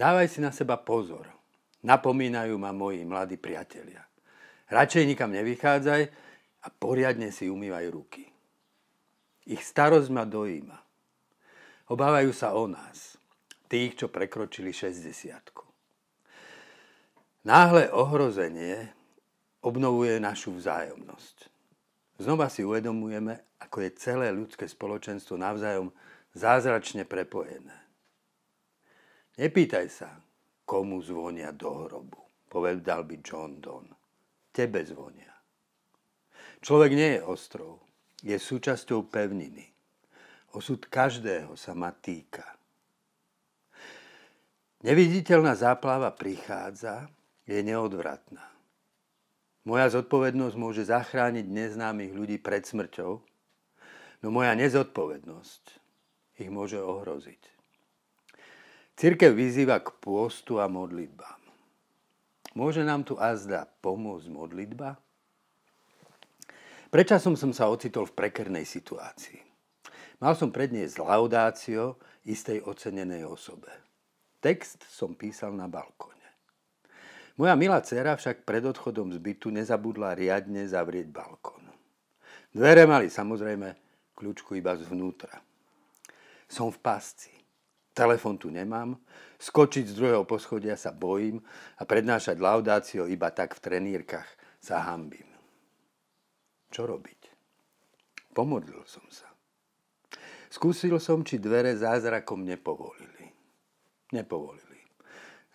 Dávaj si na seba pozor. Napomínajú ma moji mladí priatelia. Radšej nikam nevychádzaj a poriadne si umývaj ruky. Ich starosť ma dojíma. Obávajú sa o nás, tých, čo prekročili 60. Náhle ohrozenie obnovuje našu vzájomnosť. Znova si uvedomujeme, ako je celé ľudské spoločenstvo navzájom zázračne prepojené. Nepýtaj sa, komu zvonia do hrobu, povedal by John Donne. Tebe zvonia. Človek nie je ostrov, je súčasťou pevniny. Osud každého sa ma týka. Neviditeľná záplava prichádza, je neodvratná. Moja zodpovednosť môže zachrániť neznámych ľudí pred smrťou, no moja nezodpovednosť ich môže ohroziť. Cirkev vyzýva k pôstu a modlitbám. Môže nám tu azda pomôcť modlitba? Prečasom som sa ocitol v prekernej situácii. Mal som predniesť laudácio istej ocenenej osobe. Text som písal na balkóne. Moja milá dcera však pred odchodom z bytu nezabudla riadne zavrieť balkón. Dvere mali samozrejme kľúčku iba zvnútra. Som v pásci. Telefón tu nemám, skočiť z druhého poschodia sa bojím a prednášať laudácio iba tak v trenírkach sa hambím. Čo robiť? Pomodlil som sa. Skúsil som, či dvere zázrakom nepovolili. Nepovolili.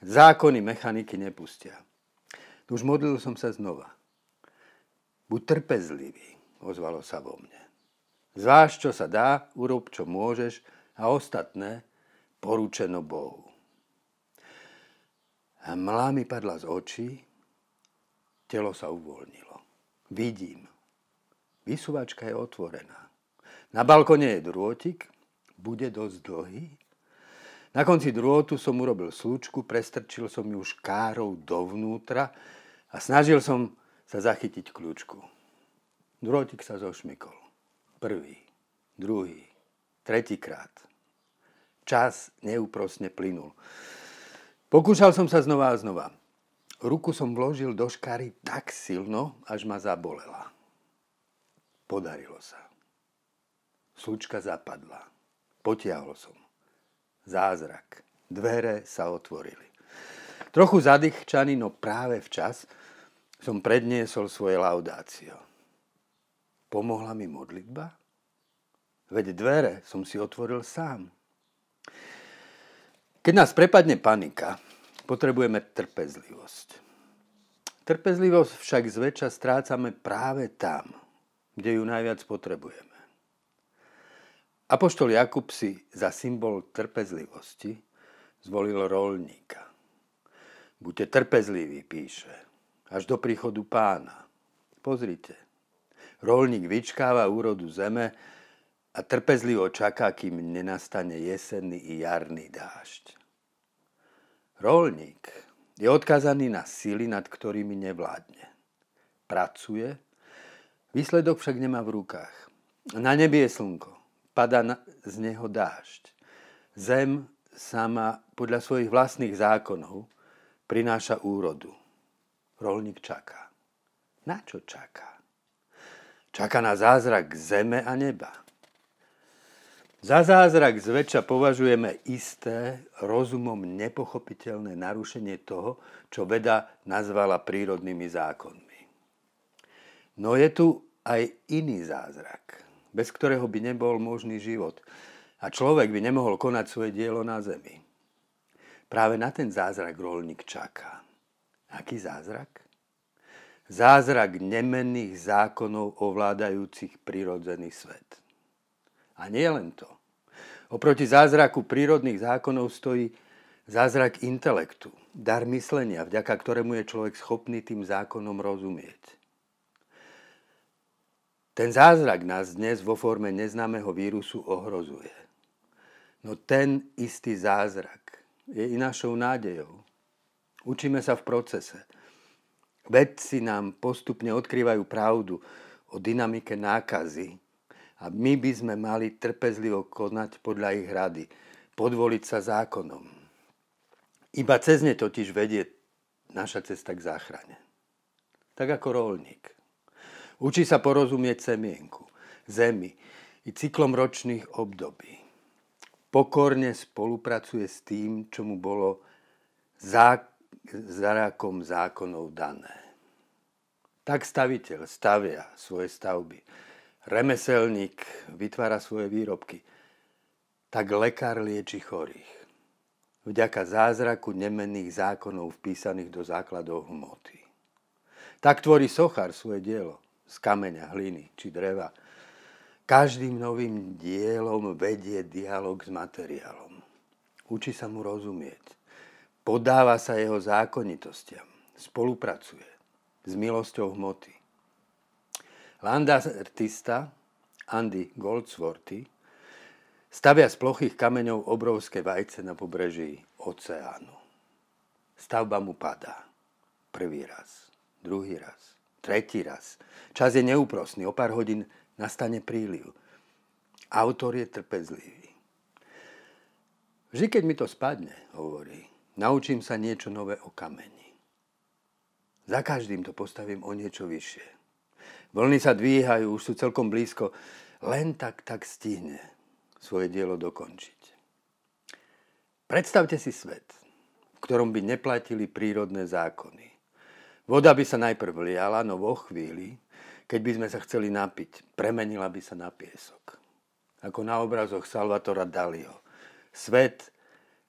Zákony mechaniky nepustia. Už modlil som sa znova. Buď trpezlivý, ozvalo sa vo mne. Zváž, čo sa dá, urob, čo môžeš a ostatné porúčeno Bohu. Mlá mi padla z očí, telo sa uvoľnilo. Vidím. Vysúvačka je otvorená. Na balkone je drôtik, bude dosť dlhý. Na konci drôtu som urobil slučku, prestrčil som ju škárou dovnútra a snažil som sa zachytiť kľúčku. Drôtik sa zošmykol. Prvý, druhý, tretíkrát. Čas neúprosne plynul. Pokúšal som sa znova a znova. Ruku som vložil do škáry tak silno, až ma zabolela. Podarilo sa. Slučka zapadla. Potiahol som. Zázrak. Dvere sa otvorili. Trochu zadýchčaný, no práve včas som predniesol svoje laudácio. Pomohla mi modlitba? Veď dvere som si otvoril sám. Keď nás prepadne panika, potrebujeme trpezlivosť. Trpezlivosť však zväčša strácame práve tam, kde ju najviac potrebujeme. Apoštol Jakub si za symbol trpezlivosti zvolil rolníka. Buďte trpezliví, píše, až do príchodu pána. Pozrite, rolník vyčkáva úrodu zeme a trpezlivo čaká, kým nenastane jesenný i jarný dážď. Rolník je odkazaný na síly, nad ktorými nevládne. Pracuje, Výsledok však nemá v rukách. Na nebi je slnko, pada na, z neho dážď. Zem sama podľa svojich vlastných zákonov prináša úrodu. Rolník čaká. Na čo čaká? Čaká na zázrak zeme a neba. Za zázrak zväčša považujeme isté, rozumom nepochopiteľné narušenie toho, čo veda nazvala prírodnými zákonmi. No je tu aj iný zázrak, bez ktorého by nebol možný život a človek by nemohol konať svoje dielo na zemi. Práve na ten zázrak rolník čaká. Aký zázrak? Zázrak nemenných zákonov ovládajúcich prirodzený svet. A nie len to. Oproti zázraku prírodných zákonov stojí zázrak intelektu, dar myslenia, vďaka ktorému je človek schopný tým zákonom rozumieť. Ten zázrak nás dnes vo forme neznámeho vírusu ohrozuje. No ten istý zázrak je i našou nádejou. Učíme sa v procese. Vedci nám postupne odkrývajú pravdu o dynamike nákazy a my by sme mali trpezlivo konať podľa ich rady, podvoliť sa zákonom. Iba cez ne totiž vedie naša cesta k záchrane. Tak ako rolník. Učí sa porozumieť semienku, zemi i cyklom ročných období. Pokorne spolupracuje s tým, čo mu bolo zák- zarakom zákonov dané. Tak staviteľ stavia svoje stavby. Remeselník vytvára svoje výrobky. Tak lekár lieči chorých. Vďaka zázraku nemenných zákonov vpísaných do základov hmoty. Tak tvorí sochár svoje dielo z kameňa, hliny či dreva. Každým novým dielom vedie dialog s materiálom. Učí sa mu rozumieť. Podáva sa jeho zákonitostiam. Spolupracuje s milosťou hmoty. Landa artista Andy Goldsworthy stavia z plochých kameňov obrovské vajce na pobreží oceánu. Stavba mu padá. Prvý raz, druhý raz, tretí raz. Čas je neúprosný, o pár hodín nastane príliv. Autor je trpezlivý. Vždy, keď mi to spadne, hovorí, naučím sa niečo nové o kameni. Za každým to postavím o niečo vyššie. Vlny sa dvíhajú, už sú celkom blízko. Len tak, tak stihne svoje dielo dokončiť. Predstavte si svet, v ktorom by neplatili prírodné zákony. Voda by sa najprv liala, no vo chvíli, keď by sme sa chceli napiť, premenila by sa na piesok. Ako na obrazoch Salvatora Dalio. Svet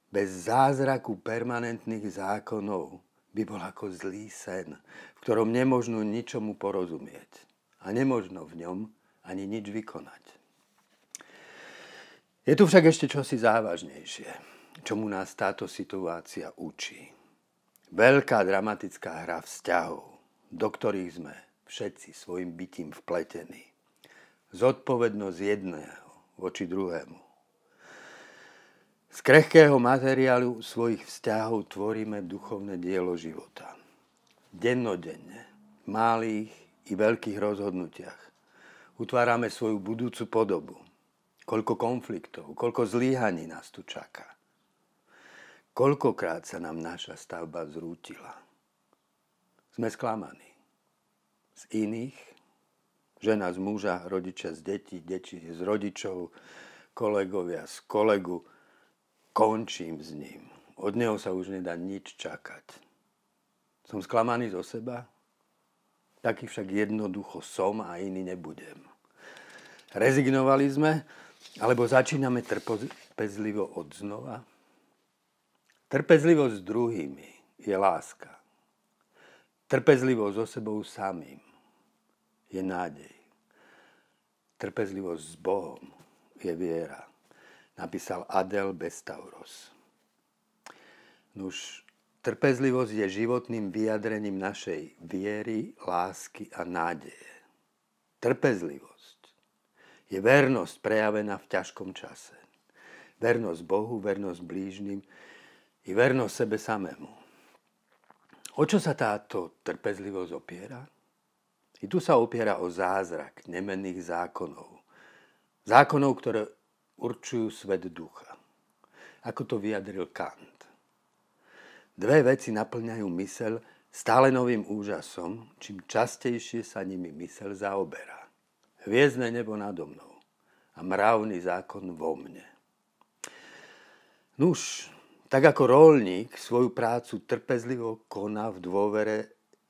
bez zázraku permanentných zákonov by bol ako zlý sen, v ktorom nemožno ničomu porozumieť a nemožno v ňom ani nič vykonať. Je tu však ešte čosi závažnejšie, čomu nás táto situácia učí. Veľká dramatická hra vzťahov, do ktorých sme všetci svojim bytím vpletení. Zodpovednosť jedného voči druhému. Z krehkého materiálu svojich vzťahov tvoríme duchovné dielo života. Dennodenne, v malých i veľkých rozhodnutiach utvárame svoju budúcu podobu. Koľko konfliktov, koľko zlíhaní nás tu čaká. Koľkokrát sa nám naša stavba zrútila. Sme sklamaní. Z iných, žena z muža, rodičia z detí, deti z rodičov, kolegovia z kolegu, končím s ním. Od neho sa už nedá nič čakať. Som sklamaný zo seba? Taký však jednoducho som a iný nebudem. Rezignovali sme, alebo začíname trpezlivo od znova? Trpezlivosť s druhými je láska. Trpezlivosť so sebou samým je nádej. Trpezlivosť s Bohom je viera. Napísal Adel Bestauros. Nuž, trpezlivosť je životným vyjadrením našej viery, lásky a nádeje. Trpezlivosť je vernosť prejavená v ťažkom čase. Vernosť Bohu, vernosť blížnym, i vernosť sebe samému. O čo sa táto trpezlivosť opiera? I tu sa opiera o zázrak nemenných zákonov. Zákonov, ktoré určujú svet ducha. Ako to vyjadril Kant. Dve veci naplňajú mysel stále novým úžasom, čím častejšie sa nimi mysel zaoberá. Hviezdne nebo nado mnou a mravný zákon vo mne. Nuž, tak ako rolník svoju prácu trpezlivo koná v dôvere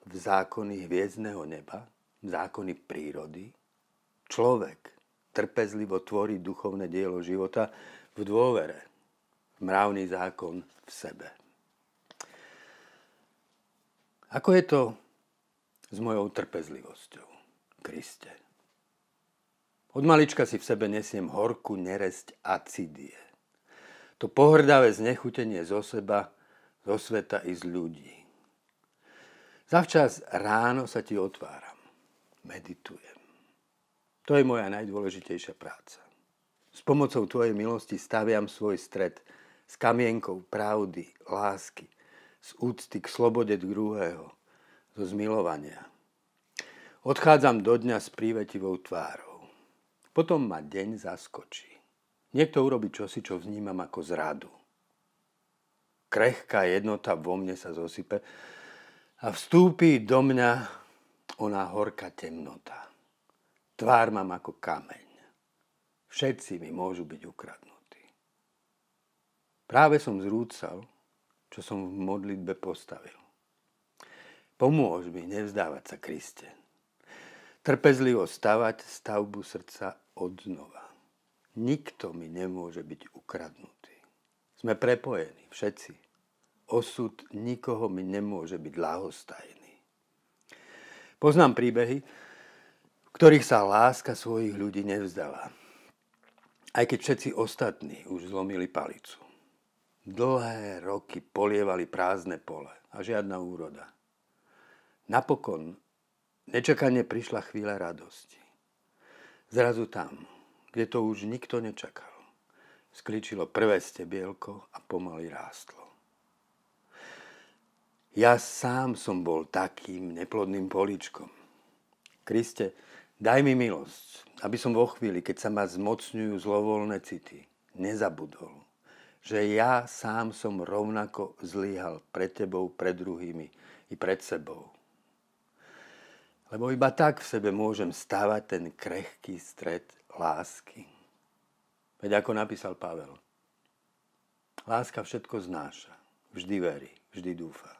v zákony hviezdného neba, v zákony prírody, človek trpezlivo tvorí duchovné dielo života v dôvere, mravný zákon v sebe. Ako je to s mojou trpezlivosťou, Kriste? Od malička si v sebe nesiem horku neresť acidie to pohrdavé znechutenie zo seba, zo sveta i z ľudí. Zavčas ráno sa ti otváram. Meditujem. To je moja najdôležitejšia práca. S pomocou Tvojej milosti staviam svoj stred s kamienkou pravdy, lásky, z úcty k slobode druhého, zo zmilovania. Odchádzam do dňa s prívetivou tvárou. Potom ma deň zaskočí. Niekto urobí čosi, čo vnímam ako zradu. krehká jednota vo mne sa zosype a vstúpi do mňa ona horká temnota. Tvár mám ako kameň. Všetci mi môžu byť ukradnutí. Práve som zrúcal, čo som v modlitbe postavil. Pomôž mi nevzdávať sa Kriste. Trpezlivo stavať stavbu srdca od znova. Nikto mi nemôže byť ukradnutý. Sme prepojení, všetci. Osud nikoho mi nemôže byť lahostajný. Poznám príbehy, v ktorých sa láska svojich ľudí nevzdala. Aj keď všetci ostatní už zlomili palicu. Dlhé roky polievali prázdne pole a žiadna úroda. Napokon nečakane prišla chvíľa radosti. Zrazu tam, kde to už nikto nečakal, skličilo prvé stebielko a pomaly rástlo. Ja sám som bol takým neplodným poličkom. Kriste, daj mi milosť, aby som vo chvíli, keď sa ma zmocňujú zlovoľné city, nezabudol, že ja sám som rovnako zlyhal pred tebou, pred druhými i pred sebou. Lebo iba tak v sebe môžem stávať ten krehký stred lásky. Veď ako napísal Pavel. Láska všetko znáša, vždy verí, vždy dúfa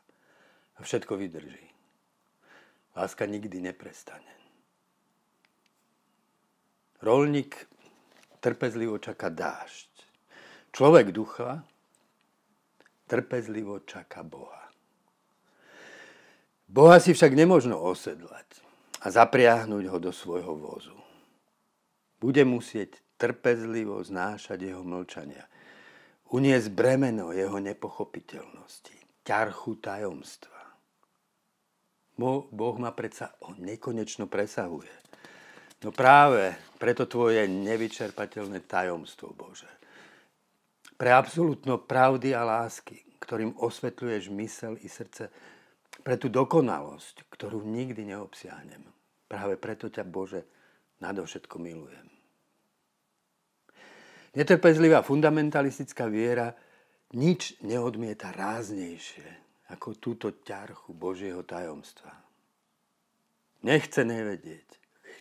a všetko vydrží. Láska nikdy neprestane. Rolník trpezlivo čaká dážď. Človek ducha trpezlivo čaká Boha. Boha si však nemožno osedlať a zapriahnuť ho do svojho vozu. Bude musieť trpezlivo znášať jeho mlčania, uniesť bremeno jeho nepochopiteľnosti, ťarchu tajomstva. Boh ma predsa o nekonečno presahuje. No práve preto tvoje nevyčerpateľné tajomstvo, Bože. Pre absolútno pravdy a lásky, ktorým osvetľuješ mysel i srdce, pre tú dokonalosť, ktorú nikdy neobsiahnem. Práve preto ťa, Bože, nadovšetko milujem. Netrpezlivá fundamentalistická viera nič neodmieta ráznejšie ako túto ťarchu Božieho tajomstva. Nechce nevedieť.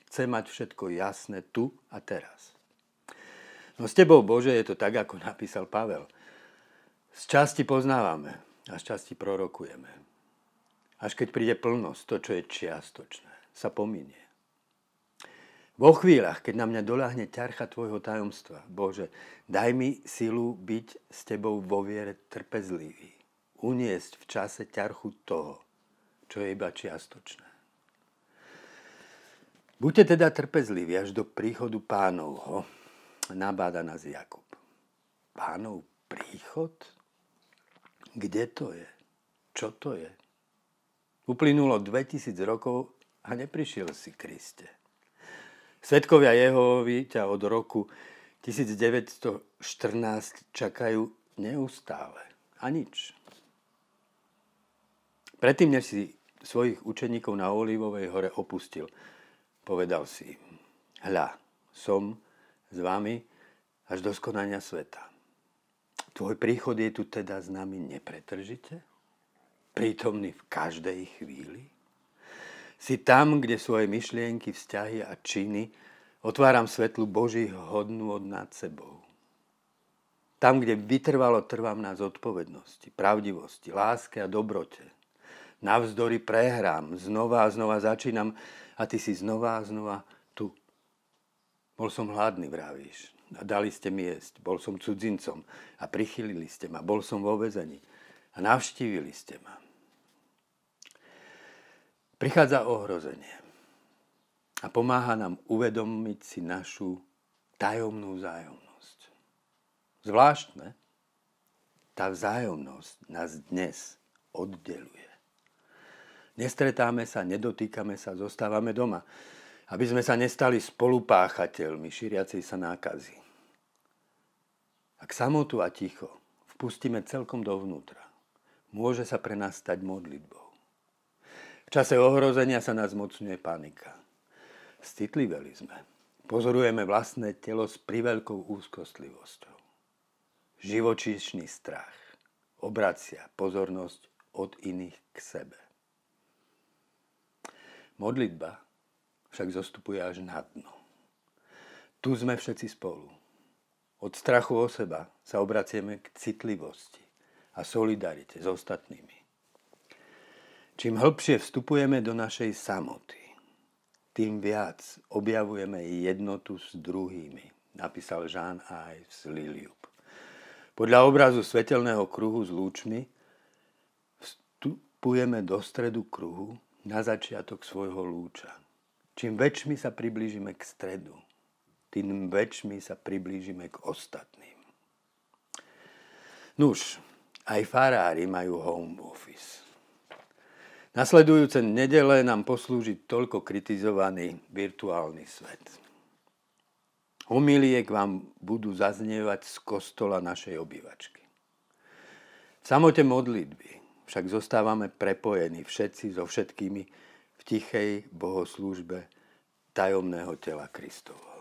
Chce mať všetko jasné tu a teraz. No s tebou, Bože, je to tak, ako napísal Pavel. Z časti poznávame a z časti prorokujeme. Až keď príde plnosť, to, čo je čiastočné, sa pominie. Vo chvíľach, keď na mňa doľahne ťarcha Tvojho tajomstva, Bože, daj mi silu byť s Tebou vo viere trpezlivý. Uniesť v čase ťarchu toho, čo je iba čiastočné. Buďte teda trpezliví až do príchodu pánovho, nabáda nás Jakub. Pánov príchod? Kde to je? Čo to je? Uplynulo 2000 rokov a neprišiel si Kriste. Svetkovia Jehovi ťa od roku 1914 čakajú neustále a nič. Predtým, než si svojich učeníkov na Olivovej hore opustil, povedal si im, hľa, som s vami až do skonania sveta. Tvoj príchod je tu teda s nami nepretržite? prítomný v každej chvíli? Si tam, kde svoje myšlienky, vzťahy a činy otváram svetlu Božích hodnú od nad sebou. Tam, kde vytrvalo trvám na zodpovednosti, pravdivosti, láske a dobrote. Navzdory prehrám, znova a znova začínam a ty si znova a znova. Bol som hladný, vravíš, a dali ste mi jesť. Bol som cudzincom a prichylili ste ma. Bol som vo vezení a navštívili ste ma. Prichádza ohrozenie a pomáha nám uvedomiť si našu tajomnú vzájomnosť. Zvláštne, tá vzájomnosť nás dnes oddeluje. Nestretáme sa, nedotýkame sa, zostávame doma, aby sme sa nestali spolupáchateľmi šíriacej sa nákazy. Ak samotu a ticho vpustíme celkom dovnútra, môže sa pre nás stať modlitbou. V čase ohrozenia sa nás mocňuje panika. Stitliveli sme. Pozorujeme vlastné telo s priveľkou úzkostlivosťou. Živočíšny strach. obracia pozornosť od iných k sebe. Modlitba však zostupuje až na dno. Tu sme všetci spolu. Od strachu o seba sa obracieme k citlivosti a solidarite s ostatnými. Čím hĺbšie vstupujeme do našej samoty, tým viac objavujeme jednotu s druhými, napísal Jean Ives Liliup. Podľa obrazu svetelného kruhu s lúčmi vstupujeme do stredu kruhu na začiatok svojho lúča. Čím väčšmi sa priblížime k stredu, tým väčšmi sa priblížime k ostatným. Nuž, aj farári majú home office. Nasledujúce nedele nám poslúži toľko kritizovaný virtuálny svet. Homiliek vám budú zaznievať z kostola našej obývačky. V samote modlitby však zostávame prepojení všetci so všetkými tichej bohoslúžbe tajomného tela Kristovo.